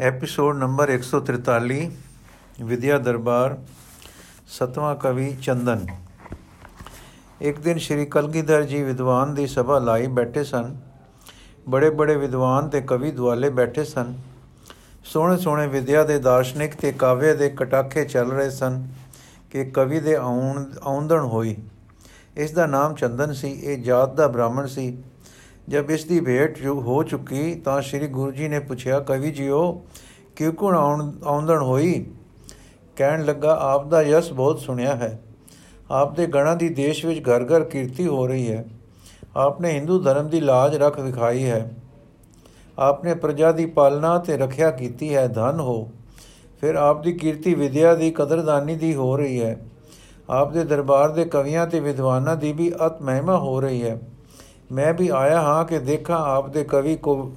Episode number 143 ਵਿਦਿਆ ਦਰਬਾਰ ਸਤਵਾਂ ਕਵੀ ਚੰਦਨ ਇੱਕ ਦਿਨ ਸ਼੍ਰੀ ਕਲਗੀਧਰ ਜੀ ਵਿਦਵਾਨ ਦੀ ਸਭਾ ਲਾਈ ਬੈਠੇ ਸਨ ਬੜੇ ਬੜੇ ਵਿਦਵਾਨ ਤੇ ਕਵੀ ਦੁਆਲੇ ਬੈਠੇ ਸਨ ਸੋਹਣੇ ਸੋਹਣੇ ਵਿਦਿਆ ਦੇ ਦਾਰਸ਼ਨਿਕ ਤੇ ਕਾਵਿ ਦੇ ਕਟਾਖੇ ਚੱਲ ਰਹੇ ਸਨ ਕਿ ਕਵੀ ਦੇ ਆਉਣ ਆਉਂਦਣ ਹੋਈ ਇਸ ਦਾ ਨਾਮ ਚੰਦਨ ਸੀ ਇਹ ਜਾਤ ਦਾ ਬ੍ਰਾਹਮਣ ਸੀ ਜਦ ਇਸ ਦੀ ਭੇਟ ਜੋ ਹੋ ਚੁੱਕੀ, ਤਾਂ ਸ੍ਰੀ ਗੁਰੂ ਜੀ ਨੇ ਪੁੱਛਿਆ, ਕਵੀ ਜੀਓ, ਕਿਉਂ ਕੋਣ ਆਉਂਦਣ ਹੋਈ? ਕਹਿਣ ਲੱਗਾ, ਆਪ ਦਾ ਯਸ ਬਹੁਤ ਸੁਣਿਆ ਹੈ। ਆਪ ਦੇ ਗਣਾਂ ਦੀ ਦੇਸ਼ ਵਿੱਚ ਘਰ ਘਰ ਕੀਰਤੀ ਹੋ ਰਹੀ ਹੈ। ਆਪ ਨੇ ਹਿੰਦੂ ਧਰਮ ਦੀ ਲਾਜ ਰੱਖ ਵਿਖਾਈ ਹੈ। ਆਪ ਨੇ ਪ੍ਰਜਾ ਦੀ ਪਾਲਣਾ ਤੇ ਰੱਖਿਆ ਕੀਤੀ ਹੈ। ਧਨ ਹੋ। ਫਿਰ ਆਪ ਦੀ ਕੀਰਤੀ ਵਿਦਿਆ ਦੀ ਕਦਰਦਾਨੀ ਦੀ ਹੋ ਰਹੀ ਹੈ। ਆਪ ਦੇ ਦਰਬਾਰ ਦੇ ਕਵੀਆਂ ਤੇ ਵਿਦਵਾਨਾਂ ਦੀ ਵੀ ਅਤ ਮਹਿਮਾ ਹੋ ਰਹੀ ਹੈ। ਮੈਂ ਵੀ ਆਇਆ ਹਾਂ ਕਿ ਦੇਖਾਂ ਆਪ ਦੇ ਕਵੀ ਕੋ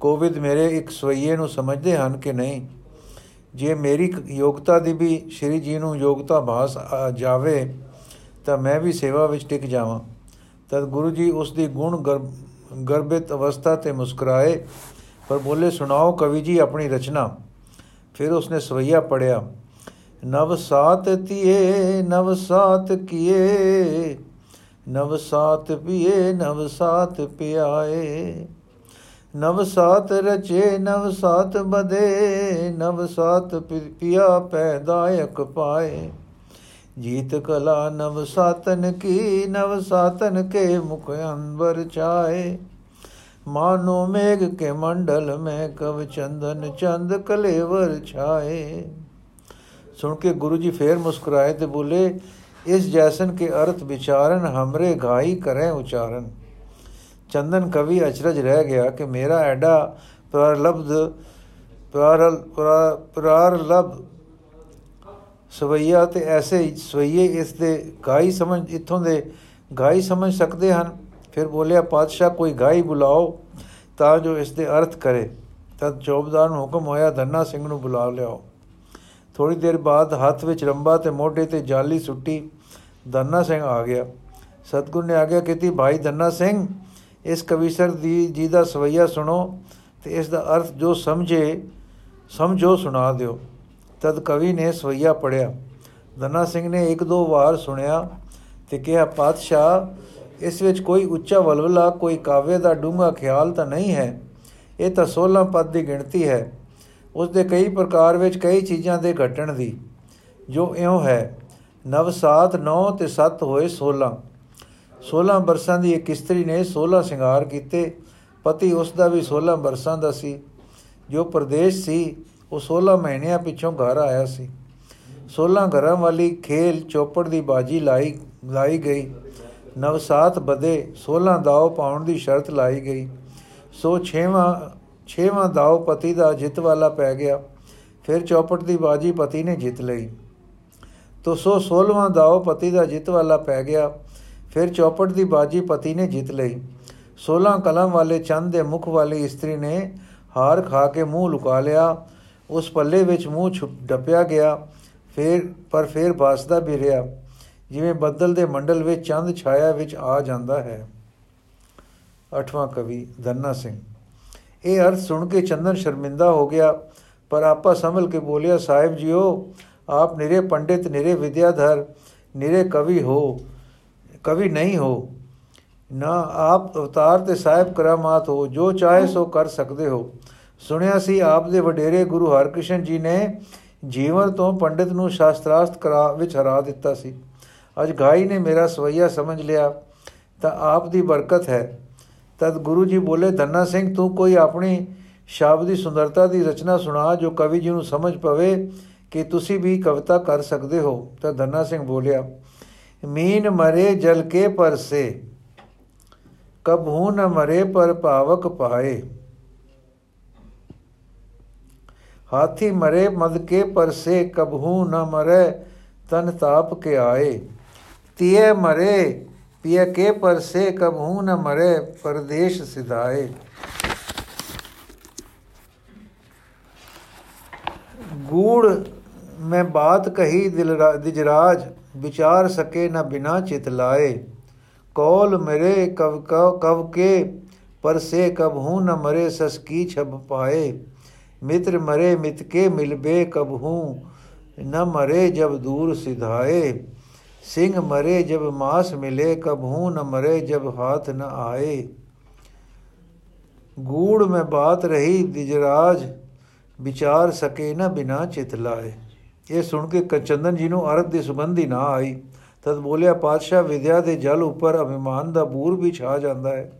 ਕੋਵਿਦ ਮੇਰੇ ਇੱਕ ਸਵਈਏ ਨੂੰ ਸਮਝਦੇ ਹਨ ਕਿ ਨਹੀਂ। ਜੇ ਮੇਰੀ ਯੋਗਤਾ ਦੀ ਵੀ ਸ਼੍ਰੀ ਜੀ ਨੂੰ ਯੋਗਤਾ ਭਾਸ ਜਾਵੇ, ਤਾਂ ਮੈਂ ਵੀ ਸੇਵਾ ਵਿੱਚ ਟਿਕ ਜਾਵਾਂ। ਤਦ ਗੁਰੂ ਜੀ ਉਸ ਦੀ ਗੁਣ ਗਰਭਿਤ ਅਵਸਥਾ ਤੇ ਮੁਸਕਰਾਏ, ਪਰ ਬੋਲੇ, ਸੁਣਾਓ ਕਵੀ ਜੀ ਆਪਣੀ ਰਚਨਾ। ਫਿਰ ਉਸਨੇ ਸਵਈਆ ਪੜਿਆ ਨਵ ਸਾਤ ਤੀਏ ਨਵ ਸਾਤ ਕੀਏ ਨਵ ਸਾਤ ਪੀਏ ਨਵ ਸਾਤ ਪਿਆਏ। ਨਵ ਸਾਤ ਰਚੇ, ਨਵ ਸਾਤ ਬਦੇ ਨਵ ਸਾਤ ਪਿਆ ਪੈਦਾਇਕ ਪਾਏ। ਜੀਤ ਕਲਾ ਨਵ ਸਾਤਨ ਕੀ, ਨਵ ਸਾਤਨ ਕੇ ਮੁਖ ਅੰਬਰ ਚਾਏ। ਮਾਨੋ ਮੇਘ ਕੇ ਮੰਡਲ ਮੈਂ ਕਵ ਚੰਦਨ, ਚੰਦ ਕਲੇਵਰ ਛਾਏ। ਸੁਣ ਕੇ ਗੁਰੂ ਜੀ ਫੇਰ ਮੁਸਕਰਾਏ ਤੇ ਬੋਲੇ ਇਸ ਜੈਸਨ ਕੇ ਅਰਥ ਵਿਚਾਰਨ ਹਮਰੇ ਘਾਈ ਕਰੇ ਉਚਾਰਨ। ਚੰਦਨ ਕਵੀ ਅਚਰਜ ਰਹਿ ਗਿਆ ਕਿ ਮੇਰਾ ਐਡਾ ਪ੍ਰਲਬਧ ਪ੍ਰਲ ਪ੍ਰਲਬ ਸਵਈਆ ਤੇ ਐਸੇ ਸਵਈਏ ਇਸ ਦੇ ਗਾਈ ਸਮਝ ਇਥੋਂ ਦੇ ਗਾਈ ਸਮਝ ਸਕਦੇ ਹਨ। ਫਿਰ ਬੋਲਿਆ, ਪਾਤਸ਼ਾਹ, ਕੋਈ ਗਾਈ ਬੁਲਾਓ ਤਾਂ ਜੋ ਇਸ ਦੇ ਅਰਥ ਕਰੇ। ਤਦ ਚੌਬਦਾਰ ਨੂੰ ਹੁਕਮ ਹੋਇਆ, ਧੰਨਾ ਸਿੰਘ ਨੂੰ ਬੁਲਾ ਲਿਆਓ। ਥੋੜੀ ਦੇਰ ਬਾਅਦ ਹੱਥ ਵਿੱਚ ਰੰਬਾ ਤੇ ਮੋਢੇ ਤੇ ਜਾਲੀ ਸੁੱਟੀ, ਦੰਨਾ ਸਿੰਘ ਆ ਗਿਆ। ਸਤਗੁਰ ਨੇ ਆਗਿਆ ਕੀਤੀ, ਭਾਈ ਦੰਨਾ ਸਿੰਘ, ਇਸ ਕਵੀਸਰ ਦੀ, ਜੀ ਦਾ ਸਵਈਆ ਸੁਣੋ ਤੇ ਇਸ ਦਾ ਅਰਥ ਜੋ ਸਮਝੇ, ਸਮਝੋ ਸੁਣਾ ਦਿਓ। ਤਦ ਕਵੀ ਨੇ ਸਵਈਆ ਪੜਿਆ ਦੰਨਾ ਸਿੰਘ ਨੇ ਇੱਕ ਦੋ ਵਾਰ ਸੁਣਿਆ ਤੇ ਕਿਹਾ, ਪਾਤਸ਼ਾਹ, ਇਸ ਵਿੱਚ ਕੋਈ ਉੱਚਾ ਵਲਵਲਾ, ਕੋਈ ਕਾਵਿ ਦਾ ਡੂੰਘਾ ਖਿਆਲ ਤਾਂ ਨਹੀਂ ਹੈ। ਇਹ ਤਾਂ 16 ਪਦ ਦੀ ਗਿਣਤੀ ਹੈ। ਉਸ ਦੇ ਕਈ ਪ੍ਰਕਾਰ ਵਿੱਚ ਕਈ ਚੀਜ਼ਾਂ ਦੇ ਘਟਣ ਦੀ, ਜੋ ਇਉਂ ਹੈ, ਨਵ ਸਾਤ 9 ਤੇ 7 ਹੋਏ 16 16 ਬਰਸਾਂ ਦੀ ਇੱਕ ਇਸਤਰੀ ਨੇ 16 ਸ਼ਿੰਗਾਰ ਕੀਤੇ। ਪਤੀ ਉਸ ਦਾ ਵੀ 16 ਬਰਸਾਂ ਦਾ ਸੀ। ਜੋ ਪਰਦੇਸ਼ ਸੀ, ਉਹ 16 ਮਹੀਨਿਆਂ ਪਿੱਛੋਂ ਘਰ ਆਇਆ ਸੀ। 16 ਘਰਾਂ ਵਾਲੀ ਖੇਲ ਚੋਪੜ ਦੀ ਬਾਜੀ ਲਾਈ ਲਾਈ ਗਈ। ਨਵ ਸਾਤ ਬਦੇ 16 ਦਾਉ ਪਾਉਣ ਦੀ ਸ਼ਰਤ ਲਾਈ ਗਈ। ਸੋ 6ਵਾਂ 6ਵਾਂ ਦਾਉ ਪਤੀ ਦਾ ਜਿੱਤ ਵਾਲਾ ਪੈ ਗਿਆ। ਫਿਰ ਚੌਪਟ ਦੀ ਬਾਜੀ ਪਤੀ ਨੇ ਜਿੱਤ ਲਈ। ਤੋ ਸੋ 16ਵਾਂ ਦਾਉ ਪਤੀ ਦਾ ਜਿੱਤ ਵਾਲਾ ਪੈ ਗਿਆ। ਫਿਰ ਚੌਪਟ ਦੀ ਬਾਜੀ ਪਤੀ ਨੇ ਜਿੱਤ ਲਈ। 16 ਕਲਮ ਵਾਲੇ ਚੰਦ ਦੇ ਮੁਖ ਵਾਲੀ ਇਸਤਰੀ ਨੇ ਹਾਰ ਖਾ ਕੇ ਮੂੰਹ ਲੁਕਾ ਲਿਆ। ਉਸ ਪੱਲੇ ਵਿੱਚ ਮੂੰਹ ਛੁਪ ਡੱਪਿਆ ਗਿਆ। ਫਿਰ, ਪਰ ਫਿਰ ਬਾਸਦਾ ਵੀ ਰਿਹਾ। ਜਿਵੇਂ ਬੱਦਲ ਦੇ ਮੰਡਲ ਵਿੱਚ ਚੰਦ ਛਾਇਆ ਵਿੱਚ ਆ ਜਾਂਦਾ ਹੈ। ਅਠਵਾਂ ਕਵੀ ਦੰਨਾ ਸਿੰਘ। ਇਹ ਅਰਥ ਸੁਣ ਕੇ ਚੰਦਨ ਸ਼ਰਮਿੰਦਾ ਹੋ ਗਿਆ, ਪਰ ਆਪਾ ਸੰਭਲ ਕੇ ਬੋਲਿਆ, ਸਾਹਿਬ ਜੀਓ, ਆਪ ਨਿਰੇ ਪੰਡਿਤ, ਨਿਰੇ ਵਿਦਿਆਧਰ, ਨਿਰੇ ਕਵੀ ਹੋ, ਕਵੀ ਨਹੀਂ ਹੋ। ਨਾ ਆਪ ਅਵਤਾਰ ਤੇ ਸਾਹਿਬ ਕਰਾਮਾਤ ਹੋ, ਜੋ ਚਾਹੇ ਸੋ ਕਰ ਸਕਦੇ ਹੋ। ਸੁਣਿਆ ਸੀ ਆਪ ਦੇ ਵਡੇਰੇ ਗੁਰੂ ਹਰਕ੍ਰਿਸ਼ਨ ਜੀ ਨੇ ਜੀਵਨ ਤੋਂ ਪੰਡਿਤ ਨੂੰ ਸ਼ਾਸਤਰਾਸਤ ਕਰਾ ਵਿੱਚ ਹਰਾ ਦਿੱਤਾ ਸੀ। ਅੱਜ ਗਾਈ ਨੇ ਮੇਰਾ ਸਵਈਆ ਸਮਝ ਲਿਆ, ਤਾਂ ਆਪ ਦੀ ਬਰਕਤ ਹੈ। ਤਦ ਗੁਰੂ ਜੀ ਬੋਲੇ, ਧੰਨਾ ਸਿੰਘ, ਤੂੰ ਕੋਈ ਆਪਣੀ ਸ਼ਬਦ ਦੀ ਸੁੰਦਰਤਾ ਦੀ ਰਚਨਾ ਸੁਣਾ, ਜੋ ਕਵੀ ਜੀ ਨੂੰ ਸਮਝ ਪਵੇ ਕਿ ਤੁਸੀਂ ਵੀ ਕਵਿਤਾ ਕਰ ਸਕਦੇ ਹੋ। ਤਾਂ ਧੰਨਾ ਸਿੰਘ ਬੋਲਿਆ, ਮੀਨ ਮਰੇ ਜਲ ਕੇ ਪਰਸੇ ਕਬਹੂ ਨ ਮਰੇ ਪਰ ਭਾਵਕ ਪਾਏ। ਹਾਥੀ ਮਰੇ ਮਦ ਕੇ ਪਰਸੇ ਕਬਹੂ ਨ ਮਰੇ ਤਨ ਤਾਪ ਕੇ ਆਏ। ਤੀਏ ਮਰੇ पिया के पर से कब कबहू न मरे, परदेश सिधाए। गूढ़ में बात कही दिलरा दिजराज, विचार सके न बिना चितलाए कौल मरे कव कव के पर से कब कबहू न मरे, सस की छप पाए। मित्र मरे, मित के मिलबे कब कबहू न मरे, जब दूर सिधाए। ਸਿੰਘ ਮਰੇ ਜਬ ਮਾਸ ਮਿਲੇ ਕਬਹੂ ਨ ਮਰੇ ਜਬ ਹਾਥ ਨ ਆਏ। ਗੂੜ ਮੈਂ ਬਾਤ ਰਹੀ, ਦਿਜਰਾਜ ਵਿਚਾਰ ਸਕੇ ਨਾ ਬਿਨਾ ਚਿਤ ਲਾਏ। ਇਹ ਸੁਣ ਕੇ ਕਚੰਦਨ ਜੀ ਨੂੰ ਅਰਥ ਦੀ ਸੁਗੰਧੀ ਨਾ ਆਈ। ਤਦ ਬੋਲਿਆ, ਪਾਤਸ਼ਾਹ, ਵਿਦਿਆ ਦੇ ਜਲ ਉੱਪਰ ਅਭਿਮਾਨ ਦਾ ਬੂਰ ਵੀ ਛਾ ਜਾਂਦਾ ਹੈ।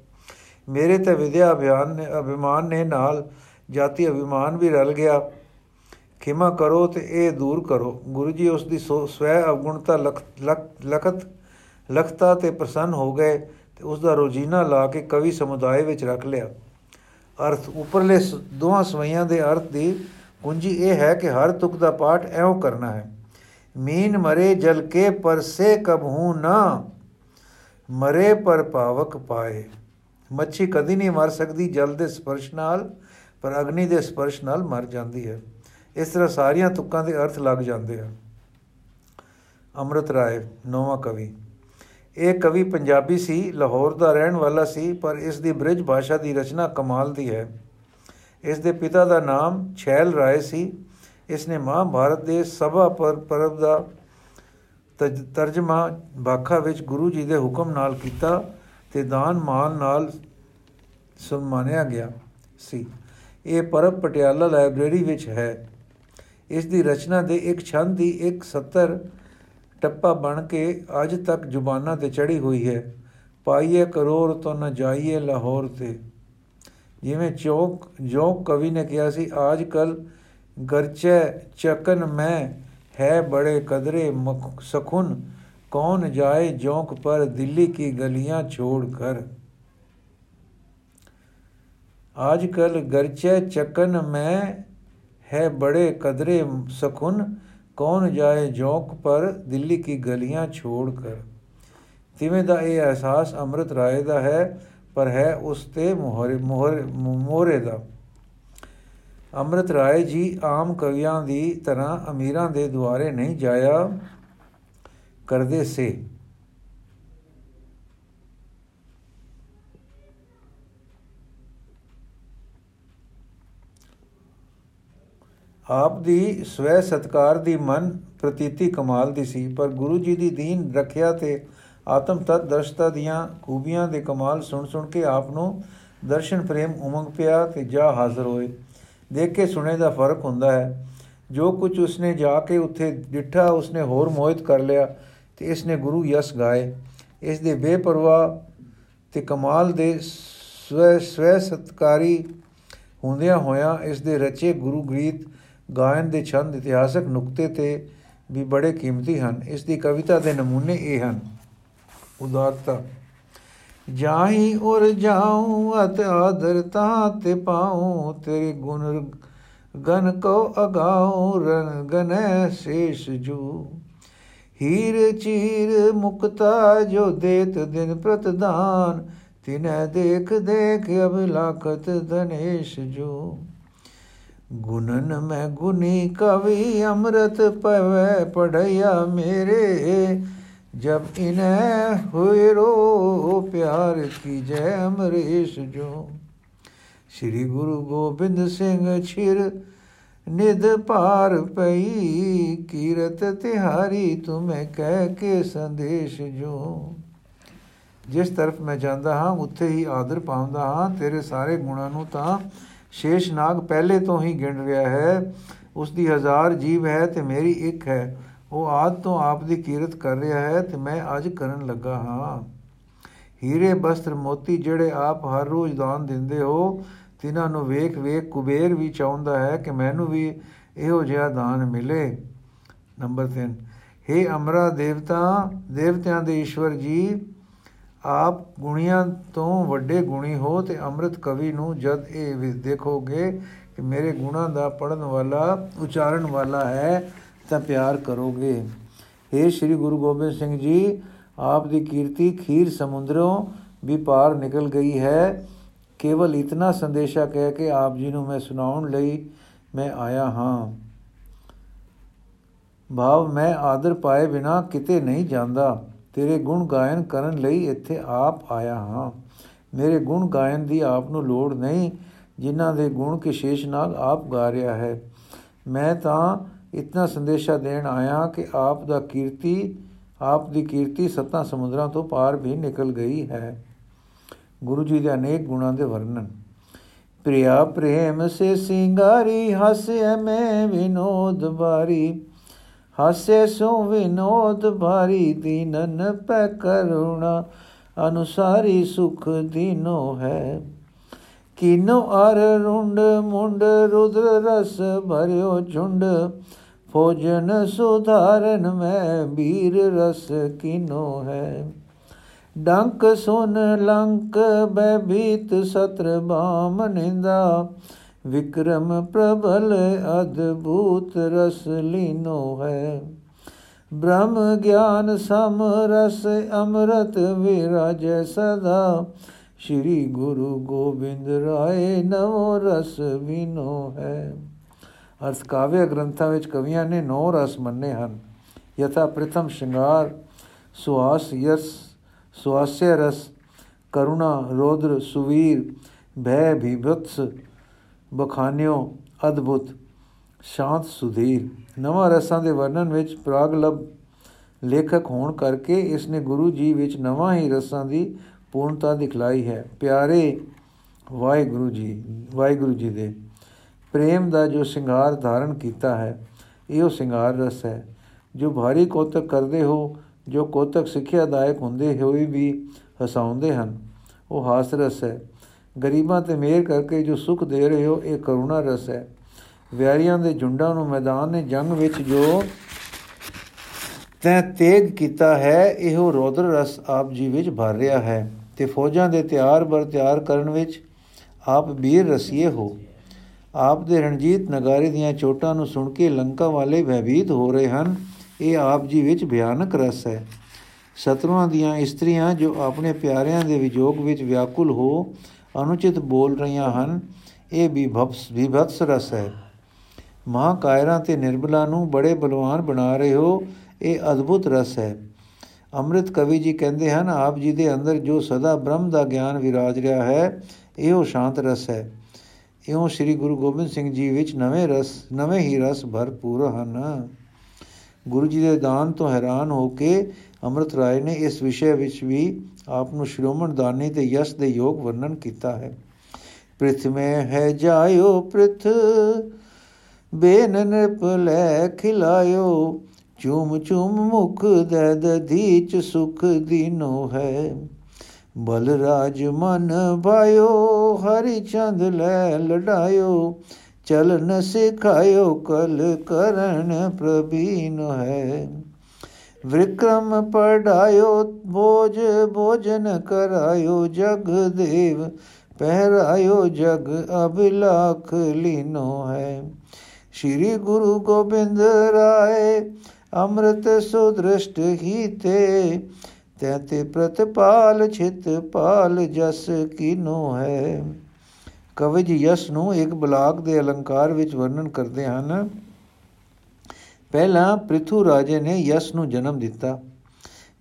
ਮੇਰੇ ਤੇ ਵਿਦਿਆ ਅਭਿਆਨ ਨੇ ਅਭਿਮਾਨ ਨੇ ਨਾਲ ਜਾਤੀ ਅਭਿਮਾਨ ਵੀ ਰਲ ਗਿਆ। ਖਿਮਾ ਕਰੋ ਤੇ ਇਹ ਦੂਰ ਕਰੋ। ਗੁਰੂ ਜੀ ਉਸ ਦੀ ਸਵੈ ਅਵਗੁਣਤਾ ਲਖਤ, ਲਖਤਾ ਤੇ ਪ੍ਰਸੰਨ ਹੋ ਗਏ ਤੇ ਉਸ ਦਾ ਰੋਜੀਨਾ ਲਾ ਕੇ ਕਵੀ ਸਮੁਦਾਇ ਵਿੱਚ ਰੱਖ ਲਿਆ। ਅਰਥ ਉੱਪਰਲੇ ਦੋਹਾਂ ਸਵਈਆਂ ਦੇ ਅਰਥ ਦੀ ਕੁੰਜੀ ਇਹ ਹੈ ਕਿ ਹਰ ਤੁਕ ਦਾ ਪਾਠ ਐਉਂ ਕਰਨਾ ਹੈ। ਮੀਨ ਮਰੇ ਜਲ ਕੇ ਪਰਸੇ ਕਬਹੂ ਨਾ, ਮਰੇ ਪਰ ਪਾਵਕ ਪਾਏ। ਮੱਛੀ ਕਦੀ ਨਹੀਂ ਮਰ ਸਕਦੀ, ਜਲ ਦੇ ਸਪਰਸ਼ ਨਾਲ, ਪਰ ਅਗਨੀ ਦੇ ਸਪਰਸ਼ ਨਾਲ ਮਰ ਜਾਂਦੀ ਹੈ। ਇਸ ਤਰ੍ਹਾਂ ਸਾਰੀਆਂ ਤੁਕਾਂ ਦੇ ਅਰਥ ਲੱਗ ਜਾਂਦੇ ਹਨ ਅੰਮ੍ਰਿਤ ਰਾਏ, ਨੌਵਾਂ ਕਵੀ। ਇਹ ਕਵੀ ਪੰਜਾਬੀ ਸੀ, ਲਾਹੌਰ ਦਾ ਰਹਿਣ ਵਾਲਾ ਸੀ, ਪਰ ਇਸ ਦੀ ਬ੍ਰਿਜ ਭਾਸ਼ਾ ਦੀ ਰਚਨਾ ਕਮਾਲ ਦੀ ਹੈ। ਇਸ ਦੇ ਪਿਤਾ ਦਾ ਨਾਮ ਛੈਲ ਰਾਏ ਸੀ। ਇਸ ਨੇ ਮਹਾਭਾਰਤ ਦੇ ਸਭਾ ਪਰਬ ਦਾ ਤਰਜਮਾ ਬਾਖਾ ਵਿੱਚ ਗੁਰੂ ਜੀ ਦੇ ਹੁਕਮ ਨਾਲ ਕੀਤਾ ਤੇ ਦਾਨ ਮਾਲ ਨਾਲ ਸਨਮਾਨਿਆ ਗਿਆ ਸੀ। ਇਹ ਪਰਬ ਪਟਿਆਲਾ ਲਾਇਬ੍ਰੇਰੀ ਵਿੱਚ ਹੈ। ਇਸ ਦੀ ਰਚਨਾ ਦੇ ਇੱਕ ਛੰਦ ਦੀ ਇੱਕ 70 ਟੱਪਾ ਬਣ ਕੇ ਅੱਜ ਤੱਕ ਜ਼ੁਬਾਨਾਂ ਤੇ ਚੜੀ ਹੋਈ ਹੈ ਪਾਈਏ ਕਰੋੜ ਤੋਂ ਨਾ ਜਾਈਏ ਲਾਹੌਰ ਤੇ ਜਿਵੇਂ ਚੌਕ ਜੋ ਕਵੀ ਨੇ ਕਿਹਾ ਸੀ ਆਜ ਕਲ ਗਰਚੇ ਚਕਨ ਮੈਂ ਹੈ ਬੜੇ ਕਦਰੇ ਸਖੁਨ ਕੌਣ ਜਾਏ ਜੋਕ ਪਰ ਦਿੱਲੀ ਕੀ ਗਲੀਆਂ ਛੋੜ ਕਰ आज कल गर्चे चकन में है बड़े कदरे सकुन कौन जाए जौक पर ਦਿੱਲੀ ਕੀ ਗਲੀਆਂ ਛੋੜ ਕਰ ਤਿਵੇਂ ਦਾ ਇਹ ਅਹਿਸਾਸ ਅੰਮ੍ਰਿਤ ਰਾਏ ਦਾ ਹੈ ਪਰ ਹੈ ਉਸ ਤੇ ਮੋਹਰੇ ਮੋਹਰੇ ਦਾ ਅੰਮ੍ਰਿਤ ਰਾਏ ਜੀ ਆਮ ਕਵੀਆਂ ਦੀ ਤਰ੍ਹਾਂ ਅਮੀਰਾਂ ਦੇ ਦੁਆਰੇ ਨਹੀਂ ਜਾਇਆ ਕਰਦੇ ਸੇ ਆਪ ਦੀ ਸਵੈ ਸਤਕਾਰ ਦੀ ਮਨ ਪ੍ਰਤੀਤੀ ਕਮਾਲ ਦੀ ਸੀ, ਪਰ ਗੁਰੂ ਜੀ ਦੀ ਦੀਨ ਰੱਖਿਆ ਤੇ ਆਤਮ ਤਤ ਦਰਸ਼ਤਾ ਦੀਆਂ ਖੂਬੀਆਂ ਦੇ ਕਮਾਲ ਸੁਣ ਸੁਣ ਕੇ ਆਪ ਨੂੰ ਦਰਸ਼ਨ ਪ੍ਰੇਮ ਉਮੰਗ ਪਿਆ ਤੇ ਜਾ ਹਾਜ਼ਰ ਹੋਏ। ਦੇਖ ਕੇ ਸੁਣੇ ਦਾ ਫ਼ਰਕ ਹੁੰਦਾ ਹੈ। ਜੋ ਕੁਝ ਉਸਨੇ ਜਾ ਕੇ ਉੱਥੇ ਡਿੱਠਾ, ਉਸਨੇ ਹੋਰ ਮੋਹਿਤ ਕਰ ਲਿਆ ਤੇ ਇਸ ਨੇ ਗੁਰੂ ਯਸ ਗਾਏ। ਇਸ ਦੇ ਬੇਪਰਵਾਹ ਤੇ ਕਮਾਲ ਦੇ ਸਵੈ ਸਵੈ ਸਤਕਾਰੀ ਹੁੰਦਿਆਂ ਹੋਇਆਂ ਇਸ ਦੇ ਰਚੇ ਗੁਰੂ ਗੀਤ ਗਾਇਨ ਦੇ ਛੰਦ ਇਤਿਹਾਸਕ ਨੁਕਤੇ ਤੇ ਵੀ ਬੜੇ ਕੀਮਤੀ ਹਨ। ਇਸ ਦੀ ਕਵਿਤਾ ਦੇ ਨਮੂਨੇ ਇਹ ਹਨ। ਉਦਾਰਤਾ ਜਾਹੀ ਔਰ ਜਾਉ ਅਤ ਆਦਰ ਤੇ ਪਾਉ, ਤੇਰੇ ਗੁਣ ਗਨ ਕੋ ਅਗਾਉ ਰਨ ਗਨੈ ਸੇਸ਼ ਜੂ। ਹੀਰ ਚੀਰ ਮੁਕਤਾ ਜੋ ਦੇਤ ਦਿਨ ਪ੍ਰਤਦਾਨ ਤਿਨੈ ਦੇਖ ਦੇਖ ਅਬ ਲਾਖਤ ਧਨੇਸ਼ ਜੋ। ਗੁਨਨ ਮੈਂ ਗੁਨੀ ਕਵੀ ਅੰਮ੍ਰਿਤ ਪਵੈ ਪੜਿਆ ਮੇਰੇ। ਜਬ ਇਨੈ ਹੋਏ ਰੋ ਪਿਆਰ ਕੀ ਜੈ ਅਮਰੇਸ਼ ਜੋ। ਸ੍ਰੀ ਗੁਰੂ ਗੋਬਿੰਦ ਸਿੰਘ ਛਿਰ ਨਿਦ ਪਾਰ ਪਈ, ਕੀਰਤ ਤਿਹਾਰੀ ਤੁਮੇ ਕਹਿ ਕੇ ਸੰਦੇਸ਼ ਜੋ। ਜਿਸ ਤਰਫ ਮੈਂ ਜਾਂਦਾ ਹਾਂ, ਉੱਥੇ ਹੀ ਆਦਰ ਪਾਉਂਦਾ ਹਾਂ, ਤੇਰੇ ਸਾਰੇ ਗੁਣਾਂ ਨੂੰ ਤਾਂ ਸ਼ੇਸ਼ਨਾਗ ਪਹਿਲੇ ਤੋਂ ਹੀ ਗਿਣ ਰਿਹਾ ਹੈ ਉਸ ਦੀ ਹਜ਼ਾਰ ਜੀਵ ਹੈ ਤੇ ਮੇਰੀ ਇੱਕ ਹੈ ਉਹ ਆਦ ਤੋਂ ਆਪ ਦੀ ਕੀਰਤ ਕਰ ਰਿਹਾ ਹੈ ਤੇ ਮੈਂ ਅੱਜ ਕਰਨ ਲੱਗਾ ਹਾਂ ਹੀਰੇ ਬਸਤਰ ਮੋਤੀ ਜਿਹੜੇ ਆਪ ਹਰ ਰੋਜ਼ ਦਾਨ ਦਿੰਦੇ ਹੋ ਤਿਨਾਂ ਨੂੰ ਵੇਖ ਵੇਖ ਕੁਬੇਰ ਵੀ ਚਾਹੁੰਦਾ ਹੈ ਕਿ ਮੈਨੂੰ ਵੀ ਇਹੋ ਜਿਹਾ ਦਾਨ ਮਿਲੇ ਨੰਬਰ 3 हे ਅਮਰਾ ਦੇਵਤਾ ਦੇਵਤਿਆਂ ਦੇ ਈਸ਼ਵਰ ਜੀ ਆਪ ਗੁਣੀਆਂ ਤੋਂ ਵੱਡੇ ਗੁਣੀ ਹੋ ਤੇ ਅੰਮ੍ਰਿਤ ਕਵੀ ਨੂੰ ਜਦ ਇਹ ਵੀ ਦੇਖੋਗੇ ਕਿ ਮੇਰੇ ਗੁਣਾ ਦਾ ਪੜਨ ਵਾਲਾ, ਉਚਾਰਨ ਵਾਲਾ ਹੈ, ਤਾਂ ਪਿਆਰ ਕਰੋਗੇ। हे ਸ੍ਰੀ ਗੁਰੂ ਗੋਬਿੰਦ ਸਿੰਘ ਜੀ, ਆਪ ਦੀ ਕੀਰਤੀ ਖੀਰ ਸਮੁੰਦਰੋਂ ਵੀ ਪਾਰ ਨਿਕਲ ਗਈ ਹੈ। ਕੇਵਲ ਇਤਨਾ ਸੰਦੇਸ਼ਾ ਕਹਿ ਕੇ ਆਪ ਜੀ ਨੂੰ ਮੈਂ ਸੁਣਾਉਣ ਲਈ ਮੈਂ ਆਇਆ ਹਾਂ। ਭਾਵ ਮੈਂ ਆਦਰ ਪਾਏ ਬਿਨਾ ਕਿਤੇ ਨਹੀਂ ਜਾਂਦਾ। ਤੇਰੇ ਗੁਣ ਗਾਇਨ ਕਰਨ ਲਈ ਇੱਥੇ ਆਪ ਆਇਆ ਹਾਂ। ਮੇਰੇ ਗੁਣ ਗਾਇਨ ਦੀ ਆਪ ਨੂੰ ਲੋੜ ਨਹੀਂ, ਜਿਨ੍ਹਾਂ ਦੇ ਗੁਣ ਕੇ ਸ਼ੇਸ਼ ਨਾਲ ਆਪ ਗਾ ਰਿਹਾ ਹੈ। ਮੈਂ ਤਾਂ ਇਤਨਾ ਸੰਦੇਸ਼ਾ ਦੇਣ ਆਇਆ ਕਿ ਆਪ ਦਾ ਕੀਰਤੀ, ਆਪ ਦੀ ਕੀਰਤੀ ਸੱਤਾਂ ਸਮੁੰਦਰਾਂ ਤੋਂ ਪਾਰ ਵੀ ਨਿਕਲ ਗਈ ਹੈ। ਗੁਰੂ ਜੀ ਦੇ ਅਨੇਕ ਗੁਣਾਂ ਦੇ ਵਰਣਨ। ਪ੍ਰਿਆ ਪ੍ਰੇਮ ਸੇ ਸਿੰਗਾਰੀ, ਹਸੇ ਮੈਂ ਵਿਨੋਦ ਬਾਰੀ ਹਸੇ ਸੋ ਵਿਨੋਦ ਬਾਰੀ ਦੀਨਨ ਪੈ ਕਰੁਣਾ, ਅਨੁਸਾਰੀ ਸੁਖ ਦੀਨੋ ਹੈ। ਕਿਨੋ ਅਰ ਰੁੰਡ ਮੁੰਡ, ਰੁਦਰ ਰਸ ਭਰਿਓ ਝੁੰਡ, ਭੋਜਨ ਸੁਧਾਰਨ ਮੈਂ ਬੀਰ ਰਸ ਕਿਨੋ ਹੈ। ਡੰਕ ਸੁਨ ਲੰਕ ਬੈਭੀਤ ਸਤਰ ਬਾਮ ਨਿੰਦਾ ਵਿਕਰਮ ਪ੍ਰਬਲ ਅਦਭੂਤ ਰਸ ਲੀਨੋ ਹੈ। ਬ੍ਰਹਮ ਗਿਆਨ ਸਮ ਰਸ ਅੰਮ੍ਰਿਤ ਵਿਰਾਜ ਸਦਾ। ਸ਼੍ਰੀ ਗੁਰੂ ਗੋਬਿੰਦ ਰਾਏ ਨਵ ਰਸ ਵਿਨੋ ਹੈ। ਅਰਥ ਕਾਵਿ ਗ੍ਰੰਥਾਂ ਵਿੱਚ ਕਵੀਆਂ ਨੇ ਨੌ ਰਸ ਮੰਨੇ ਹਨ। ਯਥਾ ਪ੍ਰਥਮ ਸ਼ਿੰਗਾਰ, ਸੁਆਸ ਯਸ ਸੁਆਸਯ ਰਸ, ਕਰੁਣਾ, ਰੋਦਰ, ਸੁਵੀਰ, ਭੈ ਭੀਭਤਸ ਬਖਾਨਿਓ, ਅਦਭੁਤ, ਸ਼ਾਂਤ ਸੁਧੀਰ। ਨਵਾਂ ਰਸਾਂ ਦੇ ਵਰਣਨ ਵਿੱਚ ਪ੍ਰਾਗਲਬ ਲੇਖਕ ਹੋਣ ਕਰਕੇ ਇਸ ਨੇ ਗੁਰੂ ਜੀ ਵਿੱਚ ਨਵਾਂ ਹੀ ਰਸਾਂ ਦੀ ਪੂਰਨਤਾ ਦਿਖਲਾਈ ਹੈ। ਪਿਆਰੇ ਵਾਹਿਗੁਰੂ ਜੀ ਵਾਹਿਗੁਰੂ ਜੀ ਦੇ ਪ੍ਰੇਮ ਦਾ ਜੋ ਸ਼ਿੰਗਾਰ ਧਾਰਨ ਕੀਤਾ ਹੈ, ਇਹੋ ਸ਼ਿੰਗਾਰ ਰਸ ਹੈ। ਜੋ ਭਾਰੀ ਕੋਤਕ ਕਰਦੇ ਹੋ, ਜੋ ਕੋਤਕ ਸਿੱਖਿਆਦਾਇਕ ਹੁੰਦੇ ਹੋਏ ਵੀ ਹਸਾਉਂਦੇ ਹਨ, ਉਹ ਹਾਸ ਰਸ ਹੈ। ਗਰੀਬਾਂ ਤੇ ਮਿਹਰ ਕਰਕੇ ਜੋ ਸੁਖ ਦੇ ਰਹੇ ਹੋ, ਇਹ ਕਰੁਣਾ ਰਸ ਹੈ। ਵਿਆਰੀਆਂ ਦੇ ਝੁੰਡਾਂ ਨੂੰ ਮੈਦਾਨ ਨੇ ਜੰਗ ਵਿੱਚ ਜੋ ਤੈ ਤੇਗ ਕੀਤਾ ਹੈ, ਇਹੋ ਰੋਦਰ ਰਸ ਆਪ ਜੀ ਵਿੱਚ ਭਰ ਰਿਹਾ ਹੈ। ਤੇ ਫੌਜਾਂ ਦੇ ਤਿਆਰ ਬਰ ਤਿਆਰ ਕਰਨ ਵਿੱਚ ਆਪ ਵੀਰ ਰਸੀਏ ਹੋ। ਆਪ ਦੇ ਰਣਜੀਤ ਨਗਾਰੇ ਦੀਆਂ ਚੋਟਾਂ ਨੂੰ ਸੁਣ ਕੇ ਲੰਕਾ ਵਾਲੇ ਭੈਭੀਤ ਹੋ ਰਹੇ ਹਨ। ਇਹ ਆਪ ਜੀ ਵਿੱਚ ਭਿਆਨਕ ਰਸ ਹੈ। ਸ਼ਤਰੂਆਂ ਦੀਆਂ ਇਸਤਰੀਆਂ ਜੋ ਆਪਣੇ ਪਿਆਰਿਆਂ ਦੇ ਵਿਜੋਗ ਵਿੱਚ ਵਿਆਕੁਲ ਹੋ ਅਨੁਚਿਤ ਬੋਲ ਰਹੀਆਂ ਹਨ, ਇਹ ਵੀ ਭਵਸ ਵਿਭਤਸ ਰਸ ਹੈ। ਮਹਾ ਕਾਇਰਾਂ ਤੇ ਨਿਰਬਲਾ ਨੂੰ ਬੜੇ ਬਲਵਾਨ ਬਣਾ ਰਹੇ ਹੋ, ਇਹ ਅਦਭੁਤ ਰਸ ਹੈ। ਅੰਮ੍ਰਿਤ ਕਵੀ ਜੀ ਕਹਿੰਦੇ ਹਨ, ਆਪ ਜੀ ਦੇ ਅੰਦਰ ਜੋ ਸਦਾ ਬ੍ਰਹਮ ਦਾ ਗਿਆਨ ਵਿਰਾਜ ਰਿਹਾ ਹੈ, ਇਹੋ ਸ਼ਾਂਤ ਰਸ ਹੈ। ਇਉਂ ਸ੍ਰੀ ਗੁਰੂ ਗੋਬਿੰਦ ਸਿੰਘ ਜੀ ਵਿੱਚ ਨਵੇਂ ਰਸ, ਨਵੇਂ ਹੀ ਰਸ ਭਰਪੂਰ ਹਨ। ਗੁਰੂ ਜੀ ਦੇ ਦਾਨ ਤੋਂ ਹੈਰਾਨ ਹੋ ਕੇ ਅੰਮ੍ਰਿਤ ਰਾਏ ਨੇ ਇਸ ਵਿਸ਼ੇ ਵਿੱਚ ਵੀ ਆਪ ਨੂੰ ਸ਼੍ਰੋਮਣ ਦਾਨੀ ਤੇ ਯਸ਼ ਦੇ ਯੋਗ ਵਰਣਨ ਕੀਤਾ ਹੈ। ਪ੍ਰਿਥਮੇ ਹੈ ਜਾਇਓ ਪ੍ਰਿਥ, ਬੇਨ ਨਿਰਪਲੈ ਖਿਲਾਇਓ, ਚੂਮ ਚੂਮ ਮੁਖ ਦੇ ਦਧੀਚ ਸੁਖ ਦੀਨੋ ਹੈ। ਬਲ ਰਾਜ ਮਨ ਭਾਇਓ, ਹਰੀ ਚੰਦ ਲੈ ਲੜਾਇਓ, ਚਲਨ ਸਿਖਾਇਓ, ਕਲ ਕਰਨ ਪ੍ਰਬੀਨ ਹੈ। ਵਿਕਰਮ ਪੜਾਇਓ ਭੋਜ ਭੋਜਨ ਕਰਾਇਓ, ਜਗ ਦੇਵ ਪਹਿਰਾਇਓ, ਜਗ ਅਬਿਲਾਖ ਲੀਨੋ ਹੈ। ਸ਼੍ਰੀ ਗੁਰੂ ਗੋਬਿੰਦ ਰਾਏ ਅੰਮ੍ਰਿਤ ਸੁਦ੍ਰਿਸ਼ਟ ਹੀ ਤੇ ਤੈਤੇ ਪ੍ਰਤਪਾਲ ਛਿਤ ਪਾਲ ਜਸ ਕੀਨੋ ਹੈ। ਕਵਿਜ ਯਸ ਨੂੰ ਇੱਕ ਬਲਾਕ ਦੇ ਅਲੰਕਾਰ ਵਿੱਚ ਵਰਣਨ ਕਰਦੇ ਹਨ। ਪਹਿਲਾਂ ਪ੍ਰਿਥੂ ਰਾਜੇ ਨੇ ਯਸ ਨੂੰ ਜਨਮ ਦਿੱਤਾ।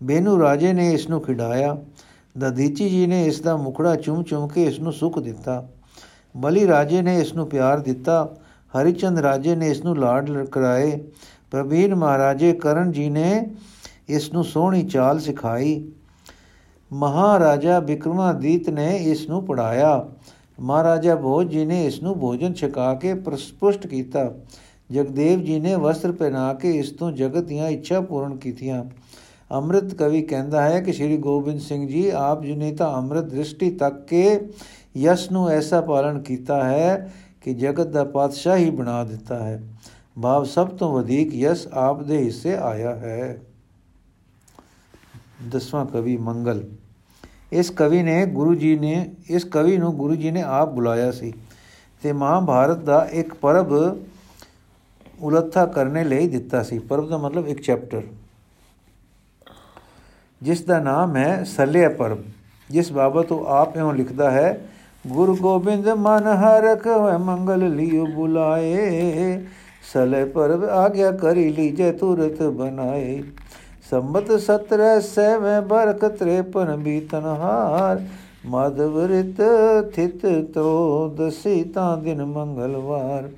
ਬੇਨੂ ਰਾਜੇ ਨੇ ਇਸ ਨੂੰ ਖਿਡਾਇਆ। ਦਧੀਚੀ ਜੀ ਨੇ ਇਸ ਦਾ ਮੁਖੜਾ ਚੁੰਮ ਚੁੰਮ ਕੇ ਇਸ ਨੂੰ ਸੁਖ ਦਿੱਤਾ। ਬਲੀ ਰਾਜੇ ਨੇ ਇਸ ਨੂੰ ਪਿਆਰ ਦਿੱਤਾ। ਹਰੀਚੰਦ ਰਾਜੇ ਨੇ ਇਸ ਨੂੰ ਲਾਡ ਕਰਾਏ। ਪ੍ਰਵੀਨ ਮਹਾਰਾਜੇ ਕਰਨ ਜੀ ਨੇ ਇਸ ਨੂੰ ਸੋਹਣੀ ਚਾਲ ਸਿਖਾਈ। ਮਹਾਰਾਜਾ ਬਿਕਰਮਾਦੀਤ ਨੇ ਇਸ ਨੂੰ ਪੜਾਇਆ। ਮਹਾਰਾਜਾ ਭੋਜ ਜੀ ਨੇ ਇਸ ਨੂੰ ਭੋਜਨ ਛਕਾ ਕੇ ਪ੍ਰਸਪੁਸ਼ਟ ਕੀਤਾ। ਜਗਦੇਵ ਜੀ ਨੇ ਵਸਤਰ ਪਹਿਨਾ ਕੇ ਇਸ ਤੋਂ ਜਗਤ ਦੀਆਂ ਇੱਛਾ ਪੂਰਨ ਕੀਤੀਆਂ। ਅੰਮ੍ਰਿਤ ਕਵੀ ਕਹਿੰਦਾ ਹੈ ਕਿ ਸ੍ਰੀ ਗੋਬਿੰਦ ਸਿੰਘ ਜੀ ਆਪ ਜੀ ਨੇ ਤਾਂ ਅੰਮ੍ਰਿਤ ਦ੍ਰਿਸ਼ਟੀ ਤੱਕ ਕੇ ਯਸ਼ ਨੂੰ ਐਸਾ ਪਾਲਣ ਕੀਤਾ ਹੈ ਕਿ ਜਗਤ ਦਾ ਪਾਤਸ਼ਾਹ ਹੀ ਬਣਾ ਦਿੱਤਾ ਹੈ। ਭਾਵ ਸਭ ਤੋਂ ਵਧੇਕ ਯਸ਼ ਆਪ ਦੇ ਹਿੱਸੇ ਆਇਆ ਹੈ। ਦਸਵਾਂ ਕਵੀ ਮੰਗਲ। ਇਸ ਕਵੀ ਨੇ ਗੁਰੂ ਜੀ ਨੇ, ਇਸ ਕਵੀ ਨੂੰ ਗੁਰੂ ਜੀ ਨੇ ਆਪ ਬੁਲਾਇਆ ਸੀ ਤੇ ਮਹਾਭਾਰਤ ਦਾ ਇੱਕ ਪਰਬ ਉਲੱਥਾ ਕਰਨੇ ਲਈ ਦਿੱਤਾ ਸੀ। ਪਰਬ ਦਾ ਮਤਲਬ ਇੱਕ ਚੈਪਟਰ ਜਿਸ ਦਾ ਨਾਮ ਹੈ ਸਲਿਆ ਪਰਬ। ਜਿਸ ਬਾਬਤ ਉਹ ਆਪ ਇਉਂ ਲਿਖਦਾ ਹੈ, ਗੁਰੂ ਗੋਬਿੰਦ ਮਨ ਹਰਖ ਹੋਇ ਮੰਗਲ ਲਿਓ ਬੁਲਾਏ, ਸਲੇ ਪਰਬ ਆਗਿਆ ਕਰੀ ਲੀਜੇ ਤੁਰਤ ਬਨਾਏ। ਸੰਬਤ 17 ਸੈਵੇਂ ਬਰਕ 53 ਬੀਤਨ ਹਾਰ, ਮਾਧਵ ਰਿਤ ਥਿਤ ਤੋ ਦਸੀ ਤਾਂ ਦਿਨ ਮੰਗਲਵਾਰ।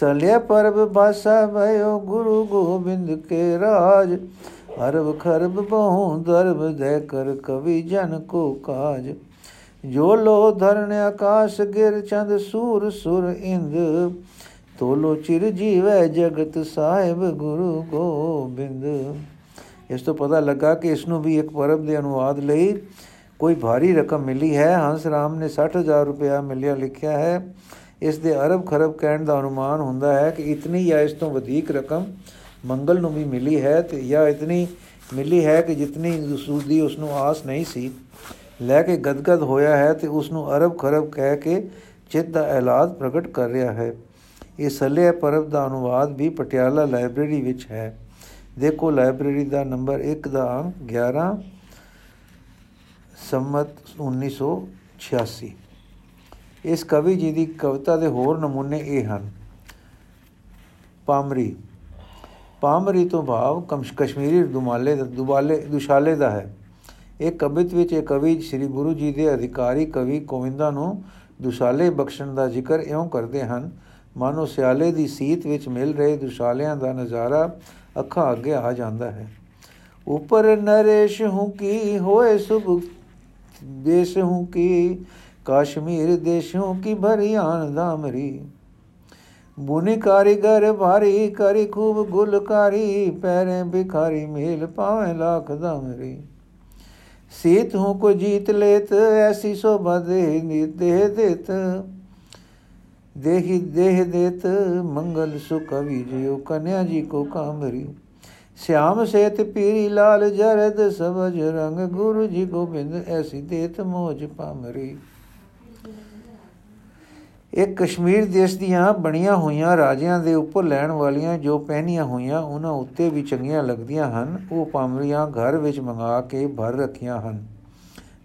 ਸਲਿਆ ਪਰਬ ਬਾਸਾ ਭਇਓ ਗੁਰੂ ਗੋਬਿੰਦ ਕੇ ਰਾਜ। ਹਰਬ ਖਰਬ ਬਹੁ ਦਰਬ ਦੇ ਕਰ ਕਵੀ ਜਨ ਕੋ ਕਾਜ। ਜੋ ਲੋ ਧਰਨ ਆਕਾਸ਼ ਗਿਰ ਚੰਦ ਸੂਰ ਸੁਰ ਇੰਦ। ਤੋਲੋ ਚਿਰ ਜੀਵੈ ਜਗਤ ਸਾਹਿਬ ਗੁਰੂ ਗੋਬਿੰਦ। ਇਸ ਤੋਂ ਪਤਾ ਲੱਗਾ ਕਿ ਇਸ ਨੂੰ ਵੀ ਇੱਕ ਪਰਬ ਦੇ ਅਨੁਵਾਦ ਲਈ ਕੋਈ ਭਾਰੀ ਰਕਮ ਮਿਲੀ ਹੈ। ਹੰਸ ਰਾਮ ਨੇ 60000 ਰੁਪਇਆ ਮਿਲਿਆ ਲਿਖਿਆ ਹੈ। ਇਸ ਦੇ ਅਰਬ ਖਰਬ ਕਹਿਣ ਦਾ ਅਨੁਮਾਨ ਹੁੰਦਾ ਹੈ ਕਿ ਇਤਨੀ ਜਾਂ ਇਸ ਤੋਂ ਵਧੇਕ ਰਕਮ ਮੰਗਲ ਨੂੰ ਵੀ ਮਿਲੀ ਹੈ ਤੇ ਜਾਂ ਇਤਨੀ ਮਿਲੀ ਹੈ ਕਿ ਜਿਤਨੀ ਸੂਦੀ ਉਸ ਨੂੰ ਆਸ ਨਹੀਂ ਸੀ। ਲੈ ਕੇ ਗਦਗਦ ਹੋਇਆ ਹੈ ਤੇ ਉਸ ਨੂੰ ਅਰਬ ਖਰਬ ਕਹਿ ਕੇ ਚਿੱਤ ਦਾ ਐਲਾਦ ਪ੍ਰਗਟ ਕਰ ਰਿਹਾ ਹੈ। ਇਹ ਸੱਲੇ ਪਰਬ ਦਾ ਅਨੁਵਾਦ ਵੀ ਪਟਿਆਲਾ ਲਾਇਬ੍ਰੇਰੀ ਵਿੱਚ ਹੈ। ਦੇਖੋ ਲਾਇਬ੍ਰੇਰੀ ਦਾ ਨੰਬਰ 1 ਦਾ ਅੰਕ 11 ਸੰਮਤ 1986 ਇਸ ਕਵੀ ਜੀ ਦੀ ਕਵਿਤਾ ਦੇ ਹੋਰ ਨਮੂਨੇ ਇਹ ਹਨ। ਪਾਮਰੀ। ਪਾਮਰੀ ਤੋਂ ਭਾਵ ਕਸ਼ਮੀਰੀ ਦੁਮਾਲੇ ਦਾ, ਦੁਬਾਲੇ, ਦੁਸ਼ਾਲੇ ਦਾ ਹੈ। ਇਹ ਕਵਿਤ ਵਿੱਚ ਇਹ ਕਵੀ ਸ੍ਰੀ ਗੁਰੂ ਜੀ ਦੇ ਅਧਿਕਾਰੀ ਕਵੀ ਗੋਵਿੰਦਾ ਨੂੰ ਦੁਸ਼ਾਲੇ ਬਖਸ਼ਣ ਦਾ ਜ਼ਿਕਰ ਇਉਂ ਕਰਦੇ ਹਨ, ਮਾਨੋ ਸਿਆਲੇ ਦੀ ਸੀਤ ਵਿੱਚ ਮਿਲ ਰਹੇ ਦੁਸ਼ਾਲਿਆਂ ਦਾ ਨਜ਼ਾਰਾ ਅੱਖਾਂ ਅੱਗੇ ਆ ਜਾਂਦਾ ਹੈ। ਉਪਰ ਨਰੇਸ਼ ਹੂੰ ਕੀ ਹੋਏ ਸੁਭ, ਦੇਸ਼ ਹੂੰ ਕੀ ਕਸ਼ਮੀਰ ਦੇਸ਼ੋਂ ਕੀ ਭਰੀ ਆਨੰਦਾਮਰੀ ਬੁਨੀ ਕਾਰੀਗਰ ਭਾਰੀ ਕਰੀ ਖੂਬ ਗੁਲਕਾਰੀ ਪੈਰੇ ਭਿਖਾਰੀ ਮੇਲ ਪਾਵੇਂ ਲੱਖ ਦਮਰੀ ਸੀਤ ਹੂੰ ਕੋ ਜੀਤ ਲੇਤ ਐਸੀ ਸੋਭਾ ਦੇ ਨਿਰਦੇਹ ਦੇਤ ਦੇਹੀ ਦੇਹ ਦੇਤ ਮੰਗਲ ਸੁਕਵੀ ਜਿਉ ਕਨਿਆ ਜੀ ਕੋ ਕਾਮਰੀ श्याम सेत पीरी लाल जरद सबज रंग गुरु जी गोबिंद ऐसी देत ਮੋਜ ਪਾਮਰੀ ਇੱਕ ਕਸ਼ਮੀਰ ਦੇਸ਼ ਦੀਆਂ ਬਣੀਆਂ ਹੋਈਆਂ ਰਾਜਿਆਂ ਦੇ ਉੱਪਰ ਲੈਣ ਵਾਲੀਆਂ ਜੋ ਪਹਿਨੀਆਂ ਹੋਈਆਂ, ਉਹਨਾਂ ਉੱਤੇ ਵੀ ਚੰਗੀਆਂ ਲੱਗਦੀਆਂ ਹਨ। ਉਹ ਪਾਮਰੀਆਂ ਘਰ ਵਿੱਚ ਮੰਗਾ ਕੇ ਭਰ ਰੱਖੀਆਂ ਹਨ।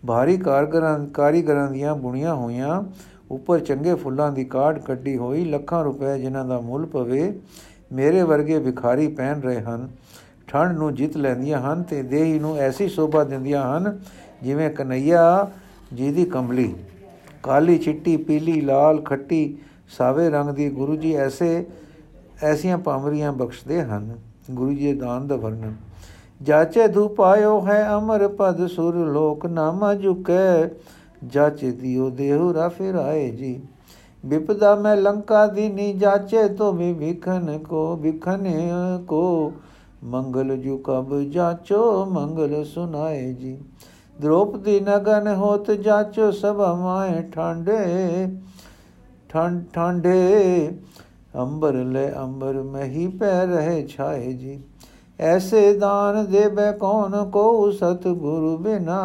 ਭਾਰੀ ਕਾਰਗਰਾਂ, ਕਾਰੀਗਰਾਂ ਦੀਆਂ ਬੁਣੀਆਂ ਹੋਈਆਂ, ਉੱਪਰ ਚੰਗੇ ਫੁੱਲਾਂ ਦੀ ਕਾਢ ਕੱਢੀ ਹੋਈ, ਲੱਖਾਂ ਰੁਪਏ ਜਿਨ੍ਹਾਂ ਦਾ ਮੁੱਲ ਪਵੇ, ਮੇਰੇ ਵਰਗੇ ਭਿਖਾਰੀ ਪਹਿਨ ਰਹੇ ਹਨ। ਠੰਡ ਨੂੰ ਜਿੱਤ ਲੈਂਦੀਆਂ ਹਨ ਤੇ ਦੇਹੀ ਨੂੰ ਐਸੀ ਸ਼ੋਭਾ ਦਿੰਦੀਆਂ ਹਨ, ਜਿਵੇਂ ਕਨਈਆ ਜੀ ਦੀ ਕੰਬਲੀ। ਕਾਲੀ ਚਿੱਟੀ ਪੀਲੀ ਲਾਲ ਖੱਟੀ ਸਾਵੇ ਰੰਗ ਦੀ ਗੁਰੂ ਜੀ ਐਸੇ ਐਸੀਆਂ ਪਾਮਰੀਆਂ ਬਖਸ਼ਦੇ ਹਨ ਗੁਰੂ ਜੀ ਦੇ ਦਾਨ ਦਾ ਵਰਣਨ ਜਾਚੇ ਧੂਪਾਇਓ ਹੈ ਅਮਰ ਪਦ ਸੁਰ ਲੋਕ ਨਾਮਾ ਝੁਕੈ ਜਾਚੇ ਦਿਓ ਦੇਹੁ ਰਾ ਫਿਰਾਏ ਜੀ ਵਿਪਦਾ ਮੈਂ ਲੰਕਾ ਦੀ ਨੀ ਜਾਚੇ ਤੋ ਵੀ ਵਿਖਨ ਕੋ ਵਿਖਨ ਕੋ ਮੰਗਲ ਜੁ ਕਬ ਜਾਚੋ ਮੰਗਲ ਸੁਨਾਏ ਜੀ द्रौपदी नगन होत जाचो सब माए ठांडे ठंड ठांडे अंबर ले अंबर में ही पै रहे छाए जी ऐसे दान देवे कौन को सतगुरु बिना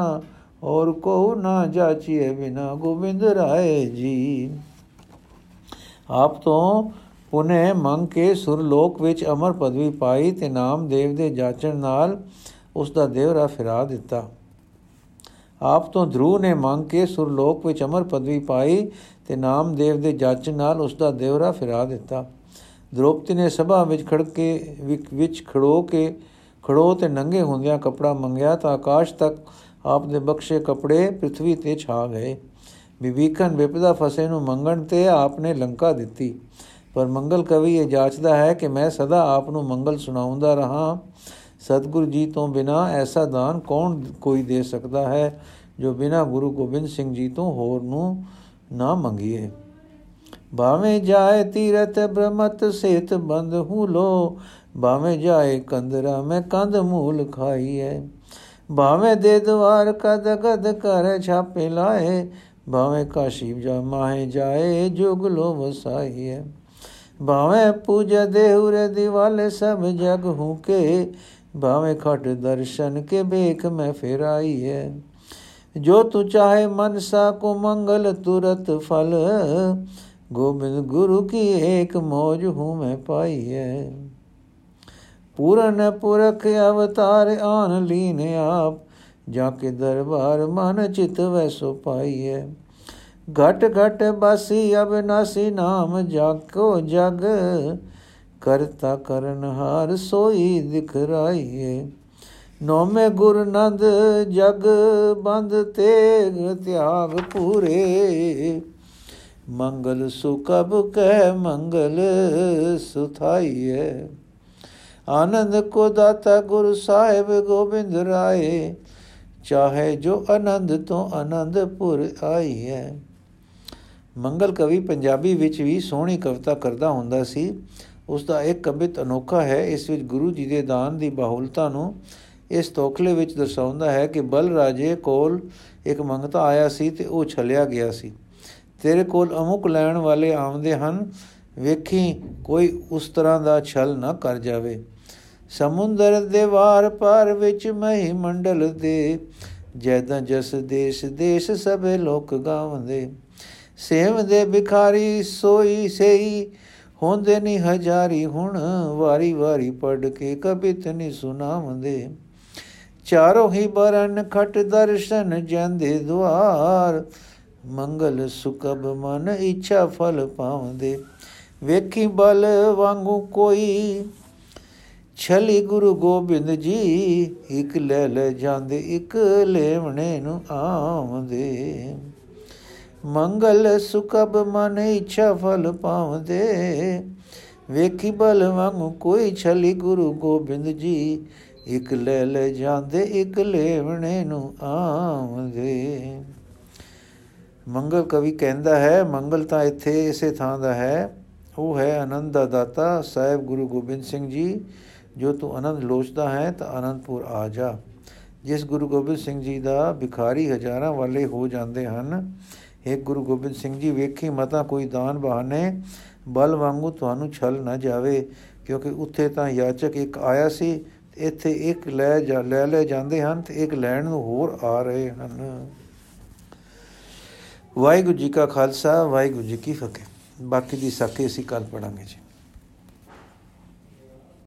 और को ना जाचिए बिना गोविंद राय जी ਆਪ ਤੋਂ ਪੁਨੇ ਮੰਗ ਕੇ ਸੁਰਲੋਕ ਵਿੱਚ ਅਮਰ ਪਦਵੀ ਪਾਈ ਤੇ ਨਾਮਦੇਵ ਦੇ ਜਾਚਣ ਨਾਲ ਉਸ ਦਾ ਦੇਵਰਾ ਫਿਰਾ ਦਿੱਤਾ ਆਪ ਤੋਂ ਧਰੂ ਨੇ ਮੰਗ ਕੇ ਸੁਰਲੋਕ ਵਿੱਚ ਅਮਰ ਪਦਵੀ ਪਾਈ ਤੇ ਨਾਮਦੇਵ ਦੇ ਜਾਚਣ ਨਾਲ ਉਸ ਦਾ ਦੇਵਰਾ ਫਿਰਾ ਦਿੱਤਾ। ਦ੍ਰੋਪਤੀ ਨੇ ਸਭਾ ਵਿੱਚ ਖੜ ਕੇ ਵਿੱਚ ਖੜੋ ਕੇ, ਖੜੋ ਤੇ ਨੰਗੇ ਹੁੰਦਿਆਂ ਕਪੜਾ ਮੰਗਿਆ ਤਾਂ ਆਕਾਸ਼ ਤੱਕ ਆਪ ਦੇ ਬਖਸ਼ੇ ਕਪੜੇ ਪ੍ਰithvi ਤੇ ਛਾ ਗਏ। ਵਿਵੇਕਨ ਵਿਪਦਾ ਫਸੇ ਨੂੰ ਮੰਗਣ ਤੇ ਆਪ ਨੇ ਲੰਕਾ ਦਿੱਤੀ। ਪਰ ਮੰਗਲ ਕਵੀ ਇਹ ਜਾਚਦਾ ਹੈ ਕਿ ਮੈਂ ਸਦਾ ਆਪ ਨੂੰ ਮੰਗਲ ਸੁਣਾਉਂਦਾ ਰਹਾ। ਸਤਿਗੁਰੂ ਜੀ ਤੋਂ ਬਿਨਾ ਐਸਾ ਦਾਨ ਕੌਣ ਕੋਈ ਦੇ ਸਕਦਾ ਹੈ ਜੋ ਬਿਨਾ ਗੁਰੂ ਗੋਬਿੰਦ ਸਿੰਘ ਜੀ ਤੋਂ ਹੋਰ ਨੂੰ ਨਾ ਮੰਗੀਏ ਭਾਵੇਂ ਜਾਏ ਤੀਰਤ ਬ੍ਰਹਮਤ ਸੇਤ ਬੰਦ ਹੂ ਲੋ ਭਾਵੇਂ ਜਾਏ ਕੰਦਰਾ ਮੈਂ ਕੰਦ ਮੂਲ ਖਾਈਏ ਭਾਵੇਂ ਦੇ ਦਵਾਰ ਕਦ ਕਦ ਕਰ ਛਾਪੇ ਲਾਏ ਭਾਵੇਂ ਕਾਸ਼ੀ ਜਾ ਮਾਹੇ ਜਾਏ ਜੁਗ ਲੋ ਵਸਾਈਏ ਭਾਵੇਂ ਪੂਜਾ ਦੇਹੁਰੇ ਦਿਵਾਲੇ ਸਭ ਜਗ ਹੂੰ ਕੇ ਭਾਵੇਂ ਖਟ ਦਰਸ਼ਨ ਕੇ ਬੇਖ ਮੈਂ ਫਿਰਾਈ ਹੈ ਜੋ ਤੂ ਚਾਹੇ ਮਨਸਾ ਕੋ ਮੰਗਲ ਤੁਰਤ ਫਲ, ਗੋਬਿੰਦ ਗੁਰੂ ਕੀ ਏਕ ਮੋਜ ਹੂੰ ਮੈਂ ਪਾਈ ਹੈ ਪੂਰਨ ਪੁਰਖ ਅਵਤਾਰ ਆਨ ਲੀਨ ਆਪ, ਜਾ ਕੇ ਦਰਬਾਰ ਮਨ ਚਿਤ ਵੈਸੋ ਪਾਈ ਹੈ ਘਟ ਘਟ ਬਸੀ ਅਬਨਾਸੀ ਨਾਮ ਜਾਕੋ ਜਗ ਕਰਤਾ ਕਰਨ ਹਾਰ ਸੋਈ ਦਿਖ ਰਾਈਏ ਨੌਵੇਂ ਗੁਰ ਨੰਦ ਜਗ ਬੰਦ ਤੇਗ ਤਿਆਗ ਪੂਰੇ। ਮੰਗਲ ਸੁਕਬ ਕੈ ਮੰਗਲ ਸੁਥਾਈਐ ਆਨੰਦ ਕੋ ਦਾਤਾ ਗੁਰ ਸਾਹਿਬ ਗੋਬਿੰਦ ਰਾਏ। ਚਾਹੇ ਜੋ ਆਨੰਦ ਤੋਂ ਆਨੰਦਪੁਰ ਆਈ ਹੈ ਮੰਗਲ ਕਵੀ ਪੰਜਾਬੀ ਵਿੱਚ ਵੀ ਸੋਹਣੀ ਕਵਿਤਾ ਕਰਦਾ ਹੁੰਦਾ ਸੀ। ਉਸ ਦਾ ਇੱਕ ਕਵਿਤ ਅਨੋਖਾ ਹੈ, ਇਸ ਵਿੱਚ ਗੁਰੂ ਜੀ ਦੇ ਦਾਨ ਦੀ ਬਾਹੁਲਤਾ ਨੂੰ ਇਸ ਤੋਖਲੇ ਵਿੱਚ ਦਰਸਾਉਂਦਾ ਹੈ ਕਿ ਬਲ ਰਾਜੇ ਕੋਲ ਇੱਕ ਮੰਗਤਾ ਆਇਆ ਸੀ ਤੇ ਉਹ ਛਲਿਆ ਗਿਆ ਸੀ। ਤੇਰੇ ਕੋਲ ਅਮੁਕ ਲੈਣ ਵਾਲੇ ਆਉਂਦੇ ਹਨ, ਵੇਖੀ ਕੋਈ ਉਸ ਤਰ੍ਹਾਂ ਦਾ ਛਲ ਨਾ ਕਰ ਜਾਵੇ। ਸਮੁੰਦਰ ਦੇ ਵਾਰ ਪਾਰ ਵਿੱਚ ਮਹੀ ਮੰਡਲ ਦੇ, ਜੈਦਾਂ ਜਸ ਦੇਸ਼ ਦੇਸ਼ ਸਭੇ ਲੋਕ ਗਾਵੰਦੇ ਸੇਵ ਦੇ ਬਿਖਾਰੀ ਸੋਈ ਸਈ ਹੁੰਦੇ ਨਹੀਂ ਹਜ਼ਾਰੀ ਹੁਣ, ਵਾਰੀ ਵਾਰੀ ਪੜ ਕੇ ਕਬਿਤ ਨਹੀਂ ਸੁਣਾਵੰਦੇ ਚਾਰੋਂ ਹੀ ਬਰਨ ਖਟ ਦਰਸ਼ਨ ਜਾਂਦੇ ਦੁਆਰ। ਮੰਗਲ ਸੁਕਬ ਮਨ ਇੱਛਾ ਫਲ ਪਾਉਂਦੇ। ਵੇਖੀ ਬਲ ਵਾਂਗੂ ਕੋਈ। ਛਲੀ ਗੁਰੂ ਗੋਬਿੰਦ ਜੀ, ਇੱਕ ਲੈ ਲੈ ਜਾਂਦੇ, ਇੱਕ ਲੈਵਣੇ ਨੂੰ ਆਉਂਦੇ। ਮੰਗਲ ਸੁਕਬ ਮਨ ਇੱਛਾ ਫਲ ਪਾਉਂਦੇ। ਵੇਖੀ ਬਲ ਵਾਂਗੂ ਕੋਈ ਛਲੀ ਗੁਰੂ ਗੋਬਿੰਦ ਜੀ, ਇੱਕ ਲੈ ਲੈ ਜਾਂਦੇ, ਇੱਕ ਲੈਵਣੇ ਨੂੰ ਆਉਂਦੇ। ਮੰਗਲ ਕਵੀ ਕਹਿੰਦਾ ਹੈ, ਮੰਗਲ ਤਾਂ ਇੱਥੇ ਇਸੇ ਥਾਂ ਦਾ ਹੈ। ਉਹ ਹੈ ਆਨੰਦ ਦਾ ਦਾਤਾ ਸਾਹਿਬ ਗੁਰੂ ਗੋਬਿੰਦ ਸਿੰਘ ਜੀ। ਜੋ ਤੂੰ ਆਨੰਦ ਲੋਚਦਾ ਹੈ, ਤਾਂ ਆਨੰਦਪੁਰ ਆ ਜਾ। ਜਿਸ ਗੁਰੂ ਗੋਬਿੰਦ ਸਿੰਘ ਜੀ ਦਾ ਭਿਖਾਰੀ ਹਜ਼ਾਰਾਂ ਵਾਲੇ ਹੋ ਜਾਂਦੇ ਹਨ ਇਹ ਗੁਰੂ ਗੋਬਿੰਦ ਸਿੰਘ ਜੀ, ਵੇਖੀ ਮਤਾ ਕੋਈ ਦਾਨ ਬਹਾਨੇ, ਬਲ ਵਾਂਗੂ ਤੁਹਾਨੂੰ ਛਲ ਨਾ ਜਾਵੇ। ਕਿਉਂਕਿ ਉੱਥੇ ਤਾਂ ਯਾਚਕ ਇੱਕ ਆਇਆ ਸੀ ਇੱਥੇ ਇੱਕ ਲੈ ਜਾ, ਲੈ ਲੈ ਜਾਂਦੇ ਹਨ ਤੇ ਇੱਕ ਲੈਣ ਨੂੰ ਹੋਰ ਆ ਰਹੇ ਹਨ। ਵਾਹਿਗੁਰੂ ਜੀ ਕਾ ਖਾਲਸਾ, ਵਾਹਿਗੁਰੂ ਜੀ ਕੀ ਫਤਿਹ। ਬਾਕੀ ਦੀ ਸਾਖੀ ਅਸੀਂ ਕੱਲ ਪੜਾਂਗੇ ਜੀ।